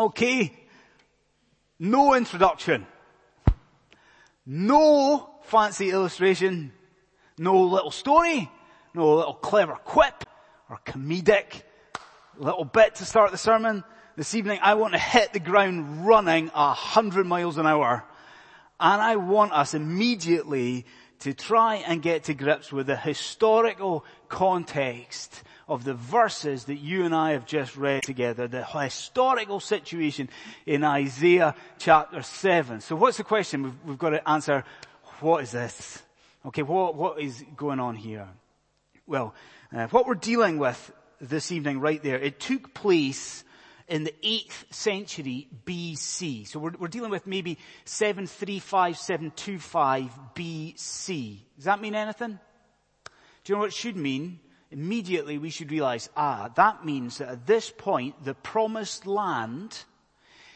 Okay. No introduction. No fancy illustration. No little story. No little clever quip or comedic little bit to start the sermon. This evening I want to hit the ground running a hundred miles an hour. And I want us immediately to try and get to grips with the historical context of the verses that you and I have just read together, the historical situation in Isaiah chapter 7. So what's the question? We've, we've got to answer, what is this? Okay, what, what is going on here? Well, uh, what we're dealing with this evening right there, it took place in the 8th century BC. So we're, we're, dealing with maybe 735, 725 BC. Does that mean anything? Do you know what it should mean? immediately we should realize, ah, that means that at this point the promised land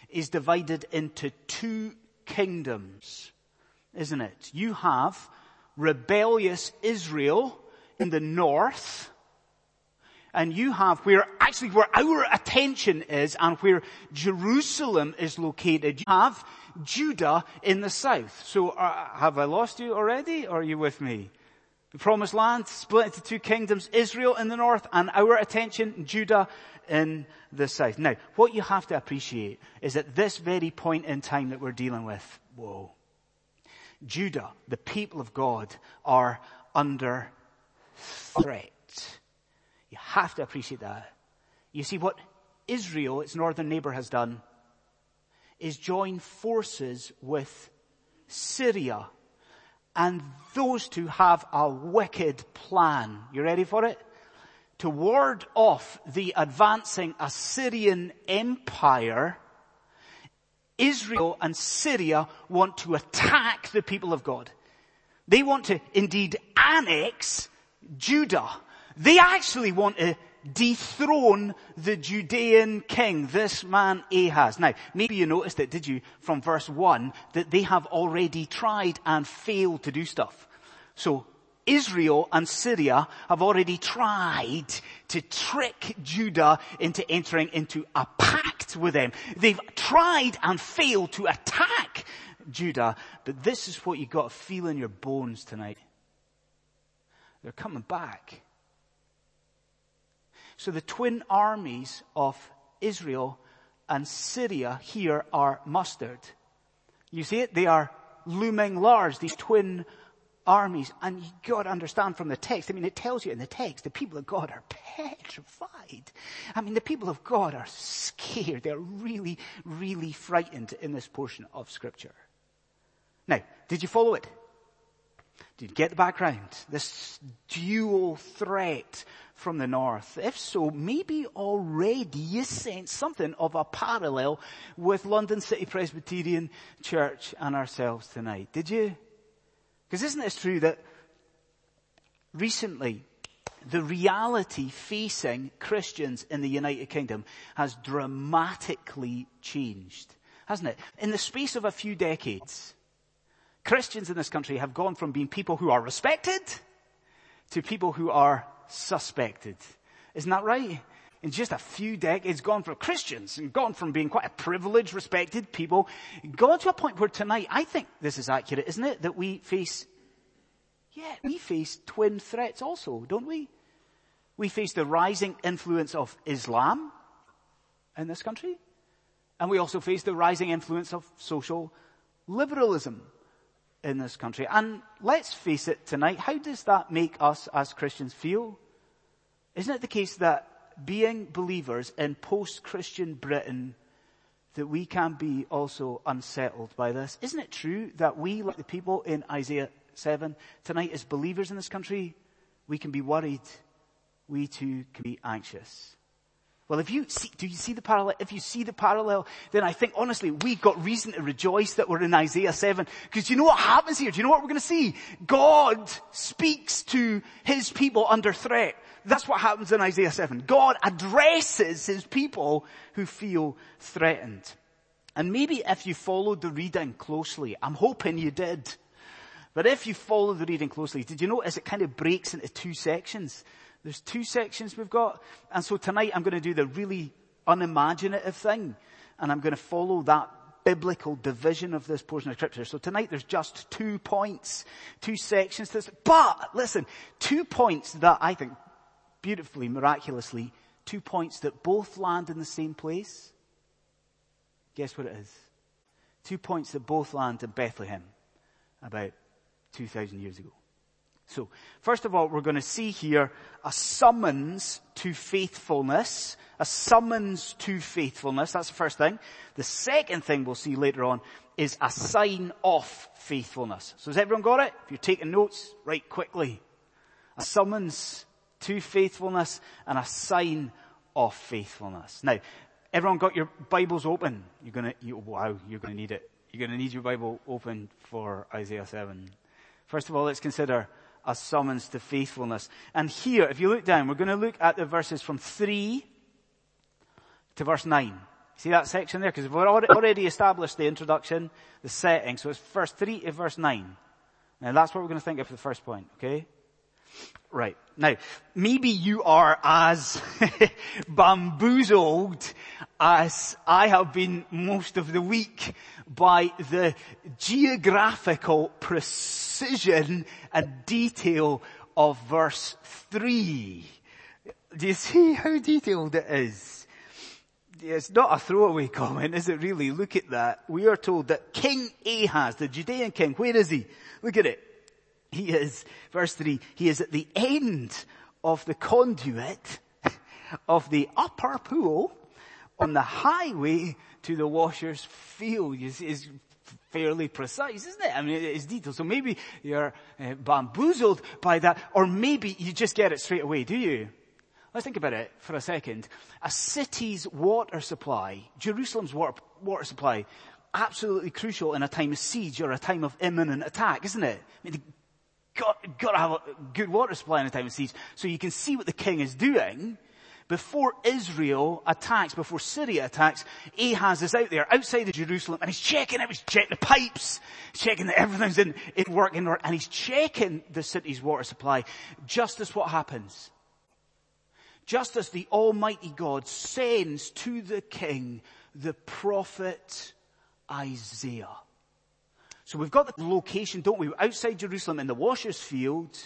is divided into two kingdoms, isn't it? You have rebellious Israel in the north, and you have where actually where our attention is and where Jerusalem is located, you have Judah in the south. So uh, have I lost you already or are you with me? The promised land split into two kingdoms, Israel in the north and our attention, Judah in the south. Now, what you have to appreciate is at this very point in time that we're dealing with, whoa, Judah, the people of God, are under threat. You have to appreciate that. You see what Israel, its northern neighbor, has done is join forces with Syria and those two have a wicked plan. You ready for it? To ward off the advancing Assyrian empire, Israel and Syria want to attack the people of God. They want to indeed annex Judah. They actually want to dethrone the Judean king, this man Ahaz. Now, maybe you noticed it, did you, from verse 1, that they have already tried and failed to do stuff. So, Israel and Syria have already tried to trick Judah into entering into a pact with them. They've tried and failed to attack Judah, but this is what you've got to feel in your bones tonight. They're coming back. So the twin armies of Israel and Syria here are mustered. You see it? They are looming large, these twin armies. And you gotta understand from the text, I mean, it tells you in the text, the people of God are petrified. I mean, the people of God are scared. They're really, really frightened in this portion of scripture. Now, did you follow it? Did you get the background? This dual threat from the north? If so, maybe already you sense something of a parallel with London City Presbyterian Church and ourselves tonight. Did you? Because isn't it true that recently the reality facing Christians in the United Kingdom has dramatically changed, hasn't it? In the space of a few decades, Christians in this country have gone from being people who are respected to people who are suspected. Isn't that right? In just a few decades, gone from Christians and gone from being quite a privileged, respected people, gone to a point where tonight, I think this is accurate, isn't it? That we face, yeah, we face twin threats also, don't we? We face the rising influence of Islam in this country. And we also face the rising influence of social liberalism in this country. And let's face it tonight, how does that make us as Christians feel? Isn't it the case that being believers in post-Christian Britain, that we can be also unsettled by this? Isn't it true that we, like the people in Isaiah 7, tonight as believers in this country, we can be worried. We too can be anxious. Well, if you see, do you see the parallel? If you see the parallel, then I think honestly, we've got reason to rejoice that we're in Isaiah 7. Because you know what happens here? Do you know what we're going to see? God speaks to his people under threat. That's what happens in Isaiah 7. God addresses his people who feel threatened. And maybe if you followed the reading closely, I'm hoping you did. But if you follow the reading closely, did you notice it kind of breaks into two sections? There's two sections we've got. And so tonight I'm going to do the really unimaginative thing. And I'm going to follow that biblical division of this portion of scripture. So tonight there's just two points, two sections to this. But listen, two points that I think beautifully, miraculously, two points that both land in the same place. Guess what it is? Two points that both land in Bethlehem about 2,000 years ago. So, first of all, we're going to see here a summons to faithfulness. A summons to faithfulness. That's the first thing. The second thing we'll see later on is a sign of faithfulness. So has everyone got it? If you're taking notes, write quickly. A summons to faithfulness and a sign of faithfulness. Now, everyone got your Bibles open? You're gonna, you, wow, you're gonna need it. You're gonna need your Bible open for Isaiah 7. First of all, let's consider a summons to faithfulness. And here, if you look down, we're going to look at the verses from 3 to verse 9. See that section there? Because we've already established the introduction, the setting. So it's verse 3 to verse 9. And that's what we're going to think of for the first point, okay? Right. Now, maybe you are as bamboozled as I have been most of the week by the geographical precision and detail of verse 3. Do you see how detailed it is? It's not a throwaway comment, is it really? Look at that. We are told that King Ahaz, the Judean king, where is he? Look at it. He is, verse 3, he is at the end of the conduit of the upper pool on the highway to the washer's field. Is fairly precise, isn't it? I mean, it's detailed. So maybe you're uh, bamboozled by that, or maybe you just get it straight away, do you? Let's think about it for a second. A city's water supply, Jerusalem's water, water supply, absolutely crucial in a time of siege or a time of imminent attack, isn't it? I mean, got, got to have a good water supply in a time of siege. So you can see what the king is doing. Before Israel attacks, before Syria attacks, Ahaz is out there outside of Jerusalem and he's checking it, he's checking the pipes, checking that everything's in, in work, in work, and he's checking the city's water supply. Just as what happens? Just as the Almighty God sends to the king the prophet Isaiah. So we've got the location, don't we? Outside Jerusalem in the washer's field.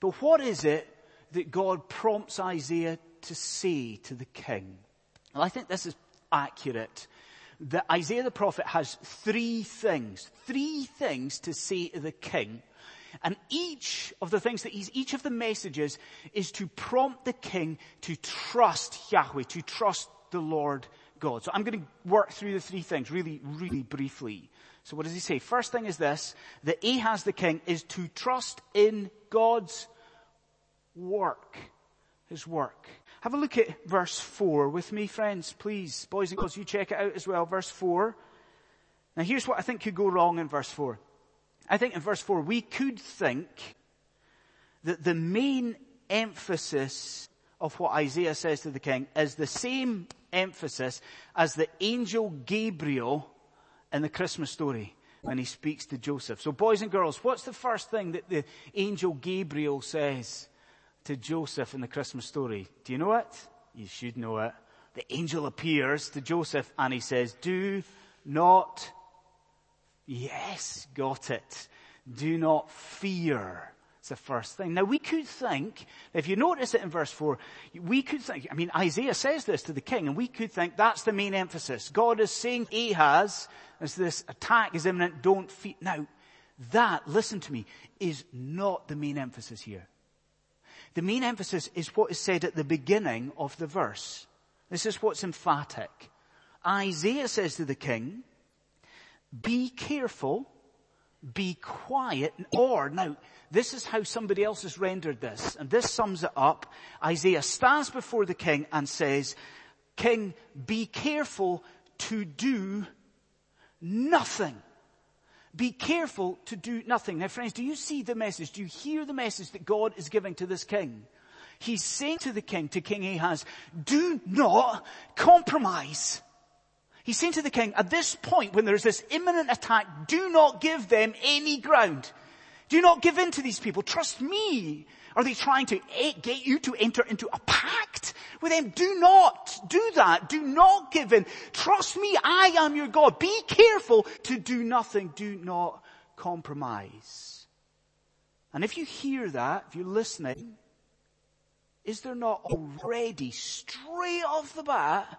But what is it that God prompts Isaiah to say to the king? Well, I think this is accurate. That Isaiah the prophet has three things, three things to say to the king. And each of the things that he's, each of the messages is to prompt the king to trust Yahweh, to trust the Lord God. So I'm going to work through the three things really, really briefly. So what does he say? First thing is this, that Ahaz the king is to trust in God's work. His work. Have a look at verse 4 with me, friends, please. Boys and girls, you check it out as well. Verse 4. Now here's what I think could go wrong in verse 4. I think in verse 4 we could think that the main emphasis of what Isaiah says to the king is the same emphasis as the angel Gabriel in the Christmas story when he speaks to Joseph. So boys and girls, what's the first thing that the angel Gabriel says to Joseph in the Christmas story? Do you know it? You should know it. The angel appears to Joseph and he says, do not, yes, got it. Do not fear It's the first thing. Now we could think, if you notice it in verse 4, we could think, I mean Isaiah says this to the king and we could think that's the main emphasis. God is saying Ahaz, as this attack is imminent, don't fear. Now, that, listen to me, is not the main emphasis here. The main emphasis is what is said at the beginning of the verse. This is what's emphatic. Isaiah says to the king, be careful, be quiet, or, now, this is how somebody else has rendered this, and this sums it up. Isaiah stands before the king and says, King, be careful to do nothing. Be careful to do nothing. Now friends, do you see the message? Do you hear the message that God is giving to this king? He's saying to the king, to King Ahaz, do not compromise. He's saying to the king, at this point when there's this imminent attack, do not give them any ground. Do not give in to these people. Trust me. Are they trying to get you to enter into a pact with them? Do not do that. Do not give in. Trust me, I am your God. Be careful to do nothing. Do not compromise. And if you hear that, if you're listening, is there not already straight off the bat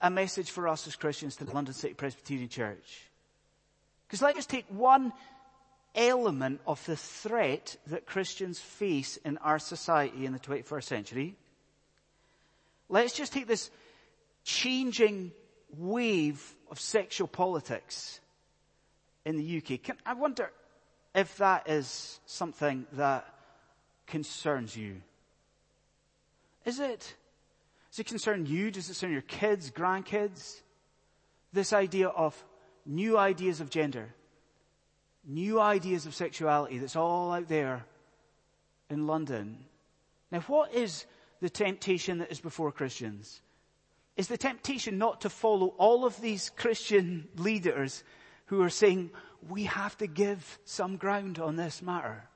a message for us as Christians to the London City Presbyterian Church? Because let us take one element of the threat that Christians face in our society in the 21st century. Let's just take this changing wave of sexual politics in the UK. Can, I wonder if that is something that concerns you. Is it? Does it concern you? Does it concern your kids, grandkids? This idea of new ideas of gender, new ideas of sexuality that's all out there in London. Now what is the temptation that is before Christians? Is the temptation not to follow all of these Christian leaders who are saying, we have to give some ground on this matter?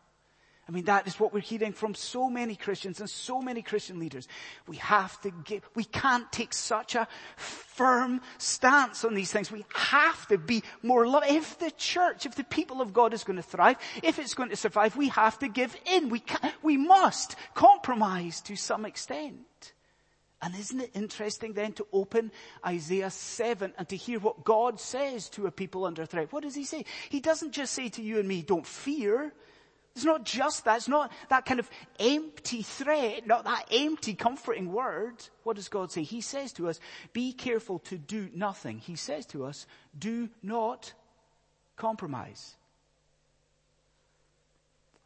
I mean, that is what we're hearing from so many Christians and so many Christian leaders. We have to give, we can't take such a firm stance on these things. We have to be more love. If the church, if the people of God is going to thrive, if it's going to survive, we have to give in. We can, we must compromise to some extent. And isn't it interesting then to open Isaiah 7 and to hear what God says to a people under threat? What does he say? He doesn't just say to you and me, don't fear. It's not just that. It's not that kind of empty threat, not that empty comforting word. What does God say? He says to us, be careful to do nothing. He says to us, do not compromise.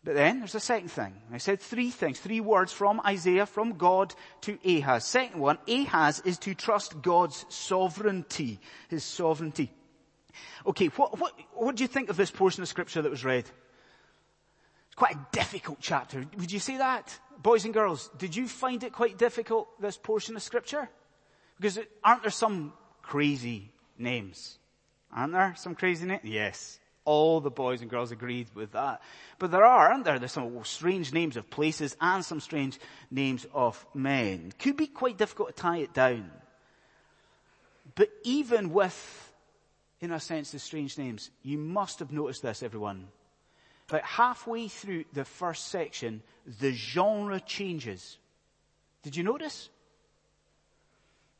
But then there's a second thing. I said three things, three words from Isaiah, from God to Ahaz. Second one, Ahaz is to trust God's sovereignty, his sovereignty. Okay, what, what, what do you think of this portion of scripture that was read? Quite a difficult chapter. Would you say that? Boys and girls, did you find it quite difficult, this portion of scripture? Because aren't there some crazy names? Aren't there some crazy names? Yes. All the boys and girls agreed with that. But there are, aren't there? There's some strange names of places and some strange names of men. Could be quite difficult to tie it down. But even with, in a sense, the strange names, you must have noticed this, everyone. About halfway through the first section, the genre changes. Did you notice?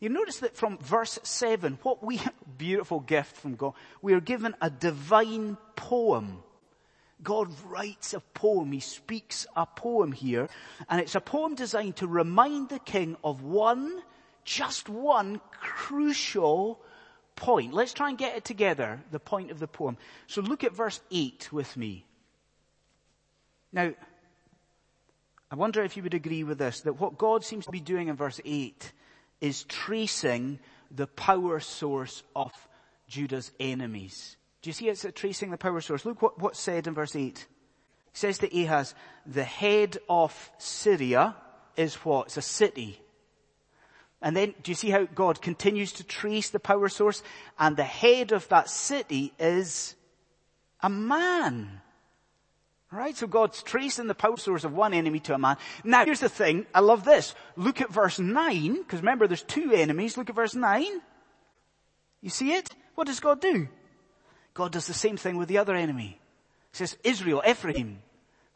You notice that from verse 7, what we, beautiful gift from God, we are given a divine poem. God writes a poem, He speaks a poem here, and it's a poem designed to remind the king of one, just one crucial point. Let's try and get it together, the point of the poem. So look at verse 8 with me. Now, I wonder if you would agree with this, that what God seems to be doing in verse 8 is tracing the power source of Judah's enemies. Do you see it's tracing the power source? Look what, what's said in verse 8. It says to Ahaz, the head of Syria is what? It's a city. And then, do you see how God continues to trace the power source? And the head of that city is a man. Right? So God's tracing the power source of one enemy to a man. Now here's the thing. I love this. Look at verse 9, because remember there's two enemies. Look at verse 9. You see it? What does God do? God does the same thing with the other enemy. He says, Israel, Ephraim.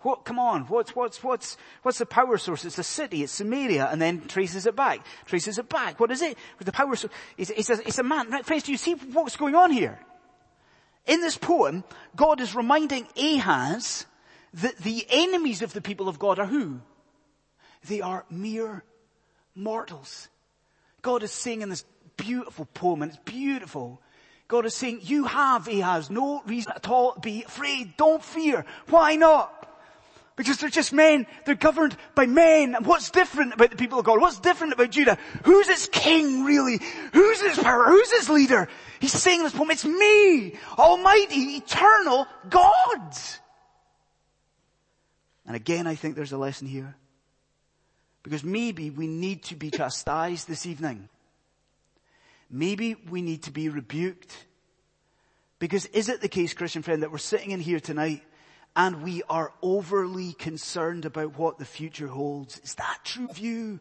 What, come on, what's, what's, what's, what's the power source? It's a city, it's Samaria, and then traces it back, traces it back. What is it? The power source, it's, it's, a, it's a man. Right, friends, do you see what's going on here? In this poem, God is reminding Ahaz the, the enemies of the people of God are who? They are mere mortals. God is saying in this beautiful poem, and it's beautiful. God is saying, you have, he has no reason at all to be afraid. Don't fear. Why not? Because they're just men. They're governed by men. And what's different about the people of God? What's different about Judah? Who's its king really? Who's his power? Who's his leader? He's saying in this poem, it's me, Almighty, Eternal God. And again, I think there's a lesson here. Because maybe we need to be chastised this evening. Maybe we need to be rebuked. Because is it the case, Christian friend, that we're sitting in here tonight and we are overly concerned about what the future holds. Is that true of you?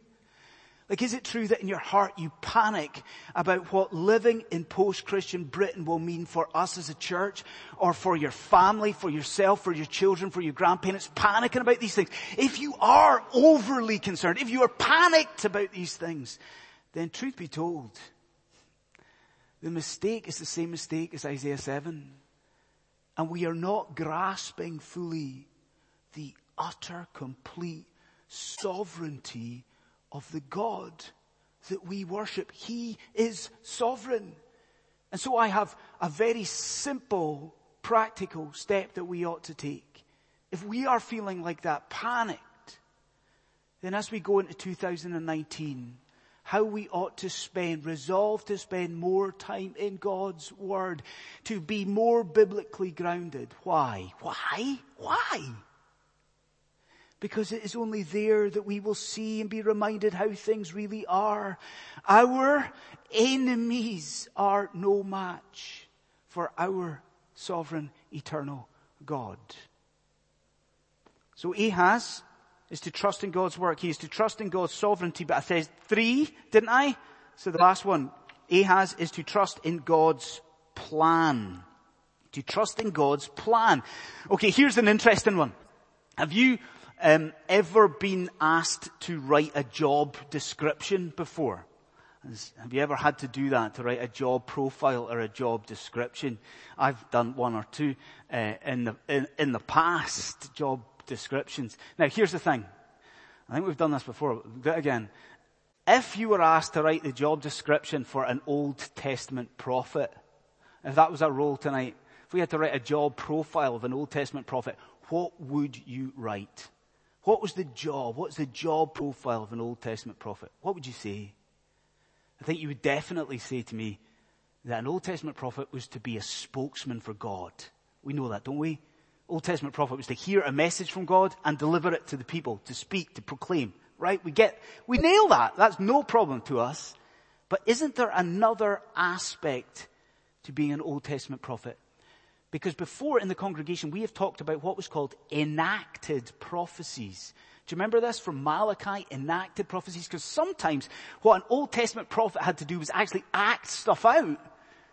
Like, is it true that in your heart you panic about what living in post-Christian Britain will mean for us as a church or for your family, for yourself, for your children, for your grandparents, panicking about these things? If you are overly concerned, if you are panicked about these things, then truth be told, the mistake is the same mistake as Isaiah 7. And we are not grasping fully the utter, complete sovereignty of the God that we worship. He is sovereign. And so I have a very simple, practical step that we ought to take. If we are feeling like that, panicked, then as we go into 2019, how we ought to spend, resolve to spend more time in God's Word, to be more biblically grounded. Why? Why? Why? Because it is only there that we will see and be reminded how things really are. Our enemies are no match for our sovereign eternal God. So Ahaz is to trust in God's work. He is to trust in God's sovereignty. But I said three, didn't I? So the last one, Ahaz is to trust in God's plan. To trust in God's plan. Okay, here's an interesting one. Have you um, ever been asked to write a job description before? Have you ever had to do that, to write a job profile or a job description? I've done one or two uh, in, the, in, in the past, job descriptions. Now here's the thing. I think we've done this before. It again. If you were asked to write the job description for an Old Testament prophet, if that was our role tonight, if we had to write a job profile of an Old Testament prophet, what would you write? What was the job? What's the job profile of an Old Testament prophet? What would you say? I think you would definitely say to me that an Old Testament prophet was to be a spokesman for God. We know that, don't we? Old Testament prophet was to hear a message from God and deliver it to the people, to speak, to proclaim. Right? We get, we nail that. That's no problem to us. But isn't there another aspect to being an Old Testament prophet? Because before in the congregation we have talked about what was called enacted prophecies. Do you remember this from Malachi? Enacted prophecies? Because sometimes what an Old Testament prophet had to do was actually act stuff out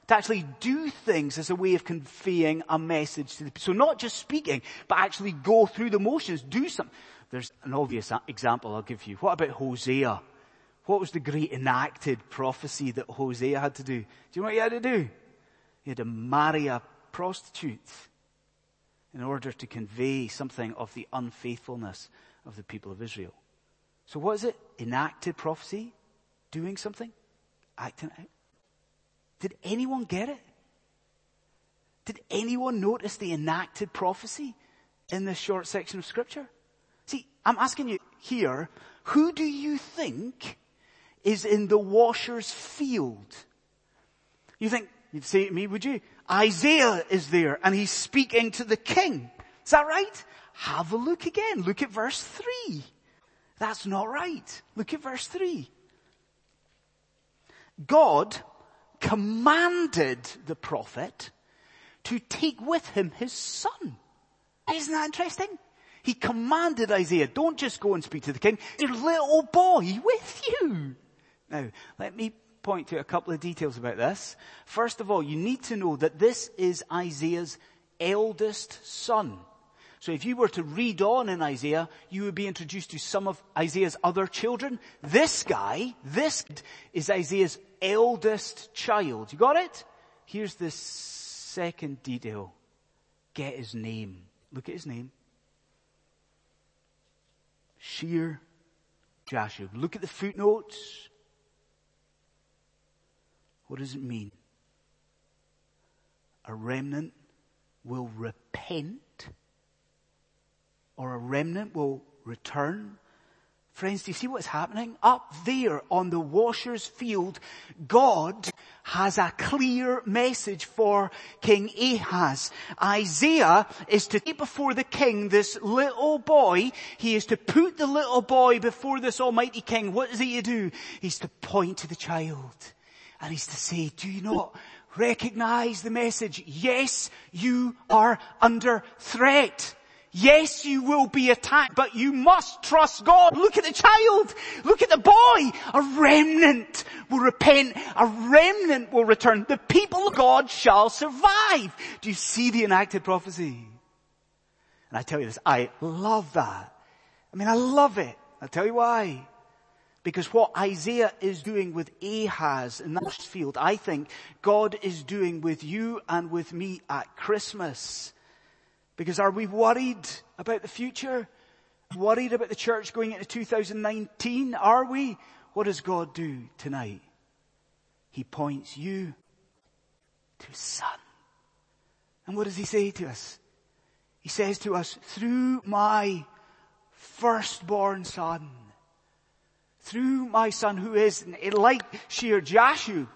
to actually do things as a way of conveying a message to the people. So not just speaking, but actually go through the motions, do something. There's an obvious example I'll give you. What about Hosea? What was the great enacted prophecy that Hosea had to do? Do you know what he had to do? He had to marry a prostitute in order to convey something of the unfaithfulness of the people of Israel. So what is it? Enacted prophecy? Doing something? Acting out? Did anyone get it? Did anyone notice the enacted prophecy in this short section of scripture? See, I'm asking you here, who do you think is in the washer's field? You think, you'd say to me, would you? Isaiah is there and he's speaking to the king. Is that right? Have a look again. Look at verse three. That's not right. Look at verse three. God commanded the prophet to take with him his son. Isn't that interesting? He commanded Isaiah, don't just go and speak to the king, your little boy with you. Now, let me point to a couple of details about this. First of all, you need to know that this is Isaiah's eldest son. So if you were to read on in Isaiah, you would be introduced to some of Isaiah's other children. This guy, this is Isaiah's eldest child. You got it? Here's the second detail. Get his name. Look at his name. Shear Jashub. Look at the footnotes. What does it mean? A remnant will repent or a remnant will return Friends, do you see what's happening? Up there on the washer's field, God has a clear message for King Ahaz. Isaiah is to take before the king this little boy. He is to put the little boy before this almighty king. What is he to do? He's to point to the child. And he's to say, do you not recognize the message? Yes, you are under threat. Yes, you will be attacked, but you must trust God. Look at the child. Look at the boy. A remnant will repent. A remnant will return. The people of God shall survive. Do you see the enacted prophecy? And I tell you this, I love that. I mean, I love it. I'll tell you why. Because what Isaiah is doing with Ahaz in that field, I think God is doing with you and with me at Christmas. Because are we worried about the future? Worried about the church going into 2019? Are we? What does God do tonight? He points you to His Son. And what does He say to us? He says to us, through my firstborn son, through my son who is like Shear Jashub,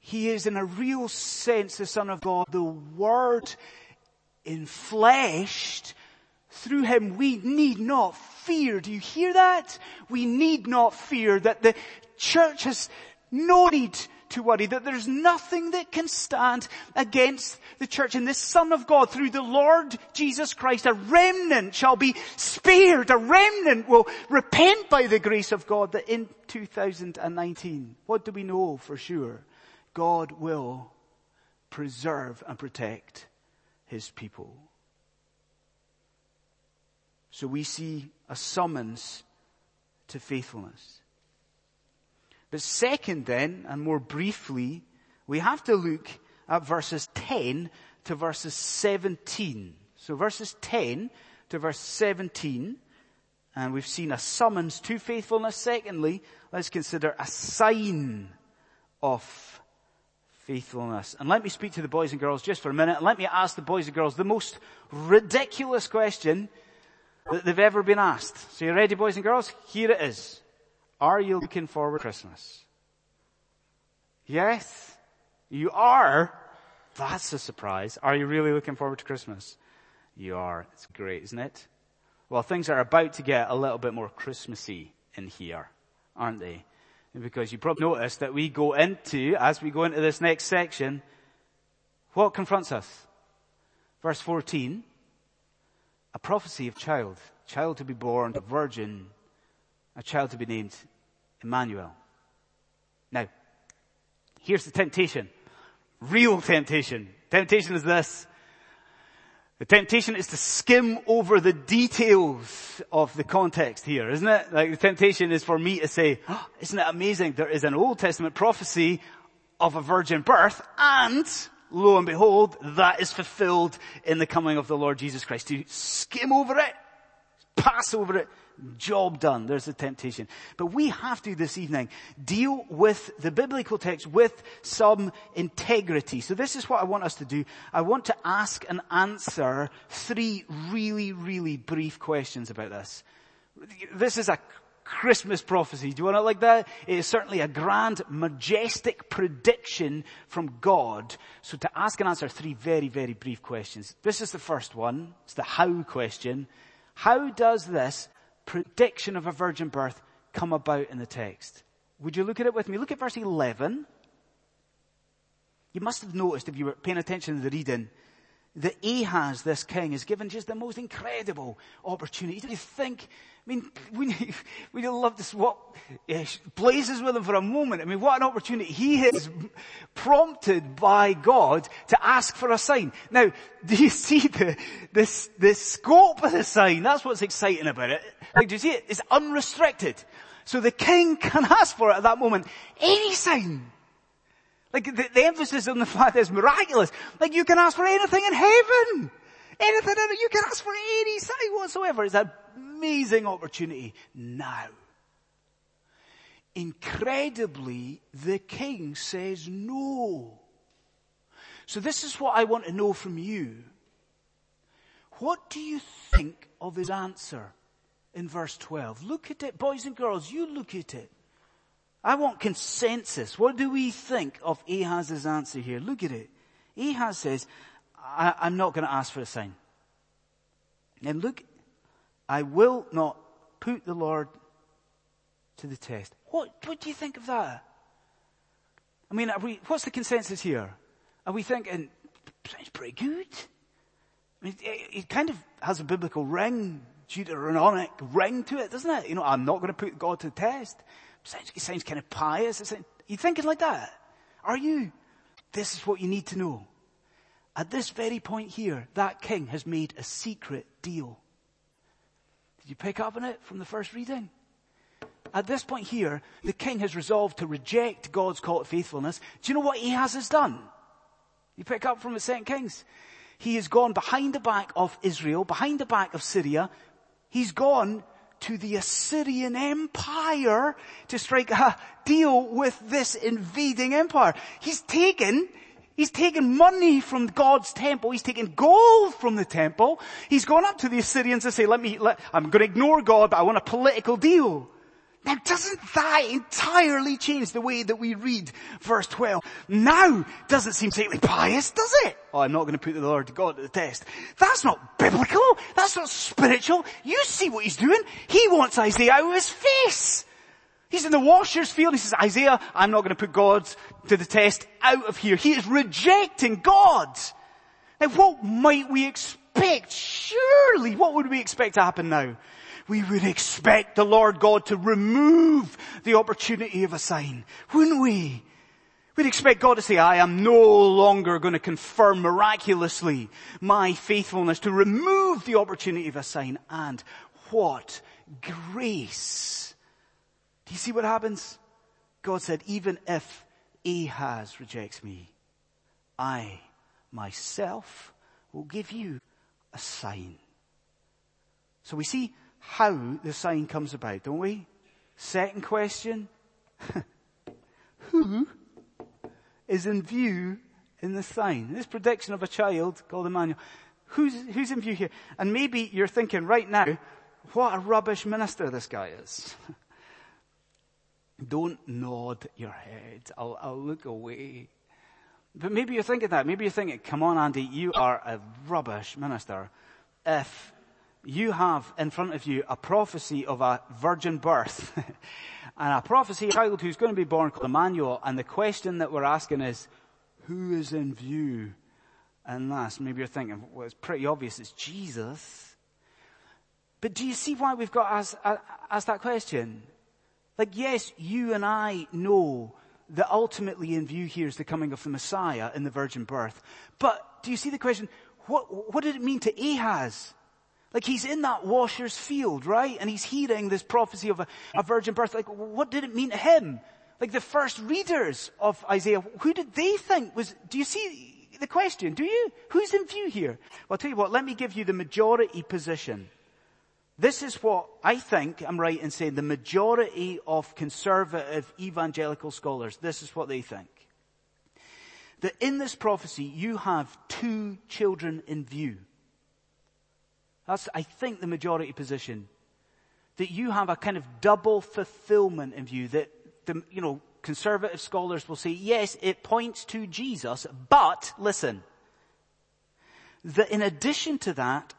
he is in a real sense the son of God, the word enfleshed, through him we need not fear. Do you hear that? We need not fear that the church has no need to worry, that there's nothing that can stand against the church. And the Son of God, through the Lord Jesus Christ, a remnant shall be spared. A remnant will repent by the grace of God that in 2019, what do we know for sure? God will preserve and protect his people. So we see a summons to faithfulness. But second then, and more briefly, we have to look at verses 10 to verses 17. So verses 10 to verse 17, and we've seen a summons to faithfulness. Secondly, let's consider a sign of faithfulness. And let me speak to the boys and girls just for a minute. Let me ask the boys and girls the most ridiculous question that they've ever been asked. So you ready, boys and girls? Here it is. Are you looking forward to Christmas? Yes, you are. That's a surprise. Are you really looking forward to Christmas? You are. It's great, isn't it? Well, things are about to get a little bit more Christmassy in here, aren't they? because you probably noticed that we go into, as we go into this next section, what confronts us? Verse 14, a prophecy of child, child to be born, a virgin, a child to be named Emmanuel. Now, here's the temptation. Real temptation. Temptation is this. The temptation is to skim over the details of the context here, isn't it? Like the temptation is for me to say, oh, isn't it amazing? There is an Old Testament prophecy of a virgin birth and lo and behold, that is fulfilled in the coming of the Lord Jesus Christ. To skim over it, pass over it, job done. There's the temptation. But we have to this evening deal with the biblical text with some integrity. So this is what I want us to do. I want to ask and answer three really, really brief questions about this. This is a Christmas prophecy. Do you want it like that? It is certainly a grand, majestic prediction from God. So to ask and answer three very, very brief questions. This is the first one. It's the how question. How does this prediction of a virgin birth come about in the text. Would you look at it with me? Look at verse 11. You must have noticed if you were paying attention to the reading that Ahaz, this king, is given just the most incredible opportunity. Do you think, I mean, we, we love to swap places with him for a moment. I mean, what an opportunity. He is prompted by God to ask for a sign. Now, do you see the, the, the scope of the sign? That's what's exciting about it. Like, do you see it? It's unrestricted. So the king can ask for it at that moment. Any sign. Like the, the emphasis on the fact it's miraculous. Like you can ask for anything in heaven. Anything in it, you can ask for any sign whatsoever. It's an amazing opportunity now. Incredibly, the king says no. So this is what I want to know from you. What do you think of his answer in verse 12? Look at it, boys and girls, you look at it. I want consensus. What do we think of Ahaz's answer here? Look at it. Ahaz says, I, am not going to ask for a sign. And look, I will not put the Lord to the test. What, what do you think of that? I mean, we, what's the consensus here? Are we thinking, sounds pretty good? I mean, it, it kind of has a biblical ring, Deuteronomic ring to it, doesn't it? You know, I'm not going to put God to the test. Sounds, it sounds kind of pious. Are you thinking like that? Are you? This is what you need to know. At this very point here, that king has made a secret deal. Did you pick up on it from the first reading? At this point here, the king has resolved to reject God's call to faithfulness. Do you know what Ahaz has done? You pick up from the second Kings. He has gone behind the back of Israel, behind the back of Syria. He's gone to the Assyrian Empire to strike a deal with this invading empire. He's taken He's taken money from God's temple. He's taken gold from the temple. He's gone up to the Assyrians and say, let me, let, I'm going to ignore God, but I want a political deal. Now doesn't that entirely change the way that we read verse 12? Now doesn't seem particularly pious, does it? Oh, I'm not going to put the Lord God to the test. That's not biblical. That's not spiritual. You see what he's doing. He wants Isaiah out of his face. He's in the washer's field. He says, Isaiah, I'm not going to put God to the test out of here. He is rejecting God. Now what might we expect? Surely, what would we expect to happen now? We would expect the Lord God to remove the opportunity of a sign, wouldn't we? We'd expect God to say, I am no longer going to confirm miraculously my faithfulness to remove the opportunity of a sign. And what grace do you see what happens? God said, even if Ahaz rejects me, I myself will give you a sign. So we see how the sign comes about, don't we? Second question. Who is in view in the sign? This prediction of a child called Emmanuel. Who's, who's in view here? And maybe you're thinking right now, what a rubbish minister this guy is. Don't nod your head. I'll, I'll look away. But maybe you're thinking that. Maybe you're thinking, come on Andy, you are a rubbish minister. If you have in front of you a prophecy of a virgin birth and a prophecy child who's going to be born called Emmanuel and the question that we're asking is, who is in view And last, Maybe you're thinking, well it's pretty obvious it's Jesus. But do you see why we've got to ask, ask that question? Like yes, you and I know that ultimately in view here is the coming of the Messiah in the virgin birth. But do you see the question, what, what did it mean to Ahaz? Like he's in that washer's field, right? And he's hearing this prophecy of a, a virgin birth. Like what did it mean to him? Like the first readers of Isaiah, who did they think was, do you see the question? Do you? Who's in view here? Well, I'll tell you what, let me give you the majority position. This is what I think I'm right in saying the majority of conservative evangelical scholars, this is what they think. That in this prophecy you have two children in view. That's, I think, the majority position. That you have a kind of double fulfillment in view. That the, you know, conservative scholars will say, yes, it points to Jesus, but listen, that in addition to that,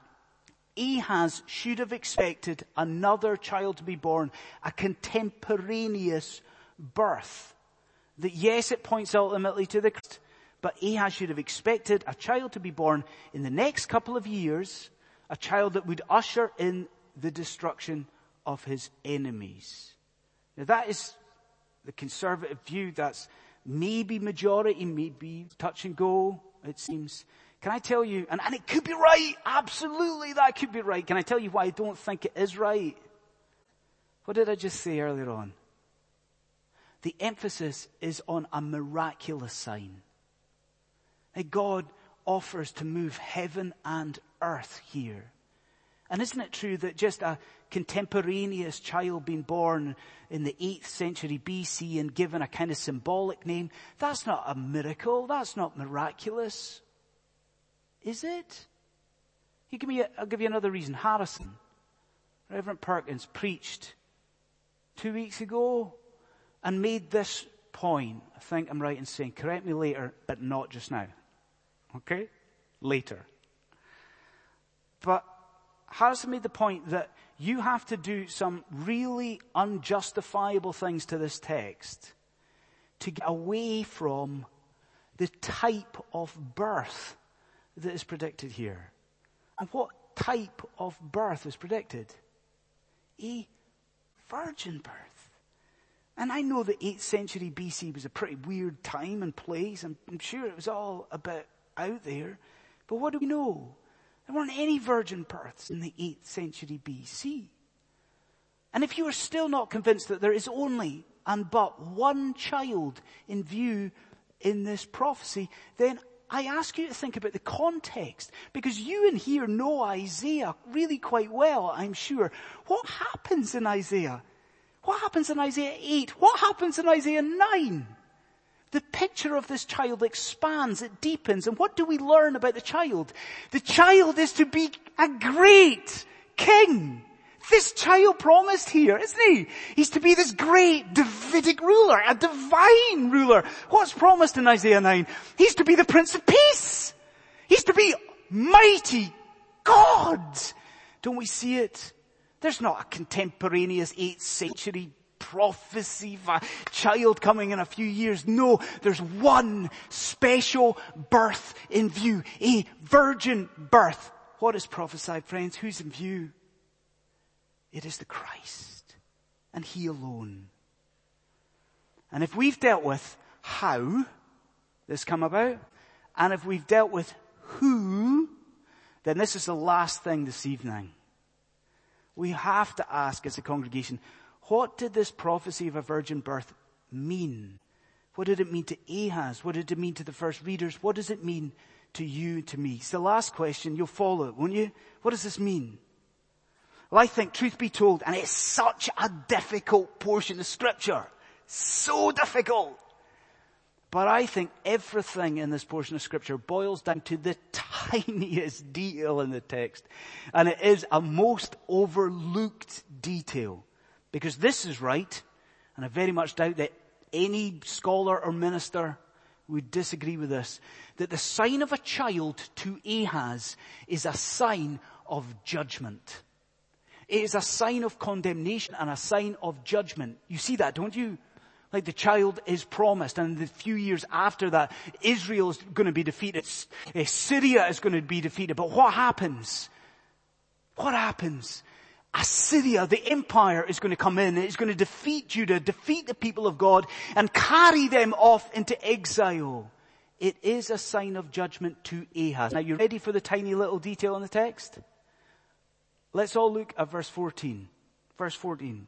Ahaz should have expected another child to be born, a contemporaneous birth. That yes, it points ultimately to the Christ, but Ahaz should have expected a child to be born in the next couple of years, a child that would usher in the destruction of his enemies. Now that is the conservative view. That's maybe majority, maybe touch and go, it seems. Can I tell you, and, and it could be right, absolutely that could be right. Can I tell you why I don't think it is right? What did I just say earlier on? The emphasis is on a miraculous sign. That God offers to move heaven and earth here. And isn't it true that just a contemporaneous child being born in the 8th century BC and given a kind of symbolic name, that's not a miracle, that's not miraculous. Is it? You give me a, I'll give you another reason. Harrison, Reverend Perkins preached two weeks ago and made this point. I think I'm right in saying, correct me later, but not just now. Okay? Later. But Harrison made the point that you have to do some really unjustifiable things to this text to get away from the type of birth that is predicted here. And what type of birth is predicted? A virgin birth. And I know the 8th century BC was a pretty weird time and place. I'm, I'm sure it was all a bit out there. But what do we know? There weren't any virgin births in the 8th century BC. And if you are still not convinced that there is only and but one child in view in this prophecy, then I ask you to think about the context because you in here know Isaiah really quite well, I'm sure. What happens in Isaiah? What happens in Isaiah 8? What happens in Isaiah 9? The picture of this child expands, it deepens, and what do we learn about the child? The child is to be a great king. This child promised here, isn't he? He's to be this great Davidic ruler, a divine ruler. What's promised in Isaiah 9? He's to be the Prince of Peace. He's to be mighty God. Don't we see it? There's not a contemporaneous 8th century prophecy of a child coming in a few years. No, there's one special birth in view. A virgin birth. What is prophesied, friends? Who's in view? It is the Christ and He alone. And if we've dealt with how this come about, and if we've dealt with who, then this is the last thing this evening. We have to ask as a congregation, what did this prophecy of a virgin birth mean? What did it mean to Ahaz? What did it mean to the first readers? What does it mean to you, to me? It's the last question. You'll follow it, won't you? What does this mean? Well, I think, truth be told, and it's such a difficult portion of scripture. So difficult. But I think everything in this portion of scripture boils down to the tiniest detail in the text. And it is a most overlooked detail. Because this is right, and I very much doubt that any scholar or minister would disagree with this, that the sign of a child to Ahaz is a sign of judgment. It is a sign of condemnation and a sign of judgment. You see that, don't you? Like the child is promised and the few years after that, Israel is going to be defeated. Eh, Syria is going to be defeated. But what happens? What happens? Assyria, the empire, is going to come in. It's going to defeat Judah, defeat the people of God, and carry them off into exile. It is a sign of judgment to Ahaz. Now you ready for the tiny little detail in the text? Let's all look at verse 14. Verse 14.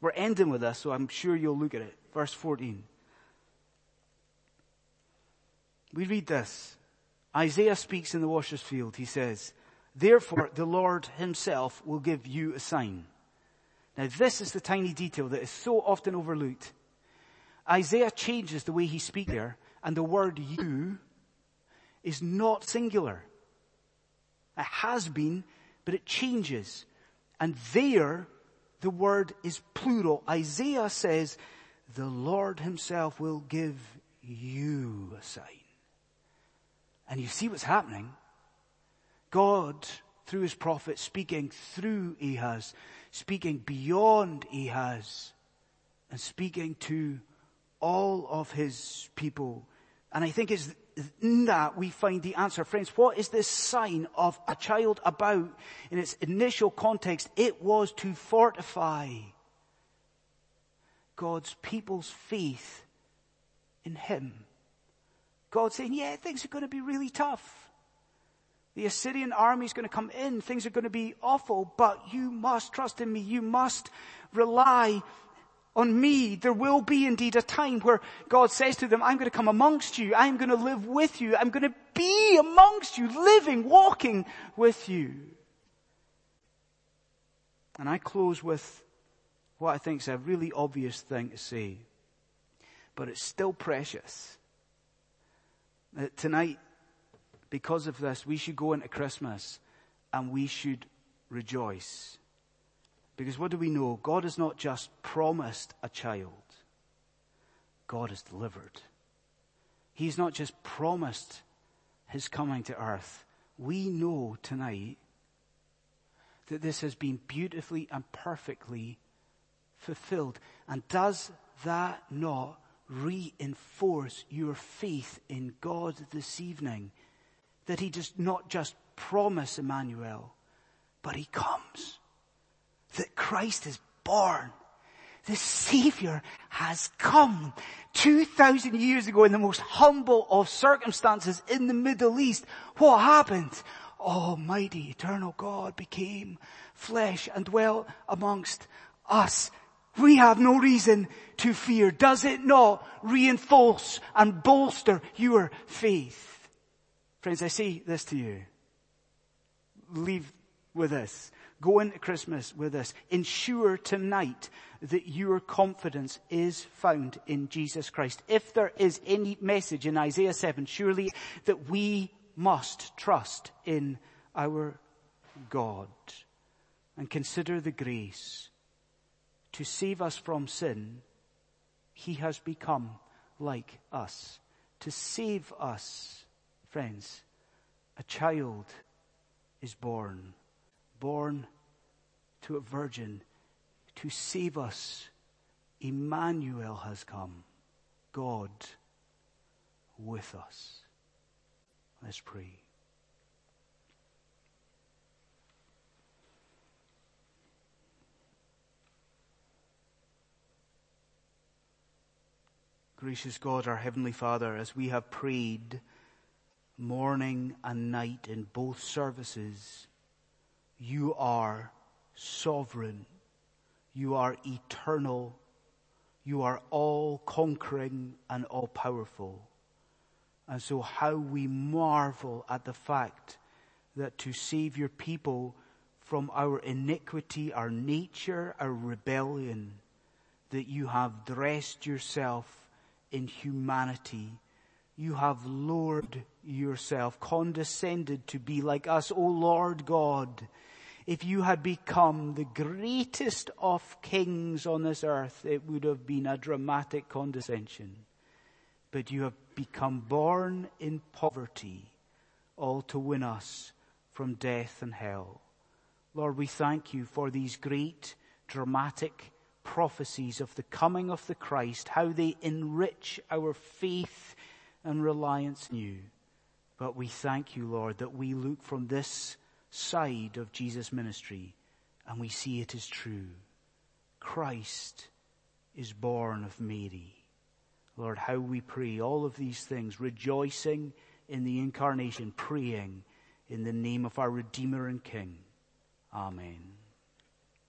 We're ending with this, so I'm sure you'll look at it. Verse 14. We read this. Isaiah speaks in the washer's field. He says, Therefore the Lord himself will give you a sign. Now this is the tiny detail that is so often overlooked. Isaiah changes the way he speaks there, and the word you is not singular. It has been but it changes. And there, the word is plural. Isaiah says, the Lord himself will give you a sign. And you see what's happening. God, through his prophet, speaking through Ahaz, speaking beyond Ahaz, and speaking to all of his people. And I think it's in that we find the answer. Friends, what is this sign of a child about in its initial context? It was to fortify God's people's faith in Him. God saying, yeah, things are going to be really tough. The Assyrian army is going to come in. Things are going to be awful, but you must trust in me. You must rely on me, there will be indeed a time where God says to them, I'm going to come amongst you. I'm going to live with you. I'm going to be amongst you, living, walking with you. And I close with what I think is a really obvious thing to say, but it's still precious. That tonight, because of this, we should go into Christmas and we should rejoice. Because what do we know? God has not just promised a child. God has delivered. He's not just promised his coming to earth. We know tonight that this has been beautifully and perfectly fulfilled. And does that not reinforce your faith in God this evening? That he does not just promise, Emmanuel, but he comes. That Christ is born. The Savior has come 2,000 years ago in the most humble of circumstances in the Middle East. What happened? Almighty eternal God became flesh and dwelt amongst us. We have no reason to fear. Does it not reinforce and bolster your faith? Friends, I say this to you. Leave with us. Go into Christmas with us. Ensure tonight that your confidence is found in Jesus Christ. If there is any message in Isaiah 7, surely that we must trust in our God and consider the grace to save us from sin. He has become like us. To save us, friends, a child is born, born to a virgin to save us. Emmanuel has come. God with us. Let's pray. Gracious God, our Heavenly Father, as we have prayed morning and night in both services, you are sovereign. You are eternal. You are all conquering and all powerful. And so how we marvel at the fact that to save your people from our iniquity, our nature, our rebellion, that you have dressed yourself in humanity. You have lowered yourself, condescended to be like us, O Lord God. If you had become the greatest of kings on this earth, it would have been a dramatic condescension. But you have become born in poverty, all to win us from death and hell. Lord, we thank you for these great dramatic prophecies of the coming of the Christ, how they enrich our faith and reliance in you. But we thank you, Lord, that we look from this side of Jesus' ministry and we see it is true. Christ is born of Mary. Lord, how we pray all of these things, rejoicing in the incarnation, praying in the name of our Redeemer and King. Amen.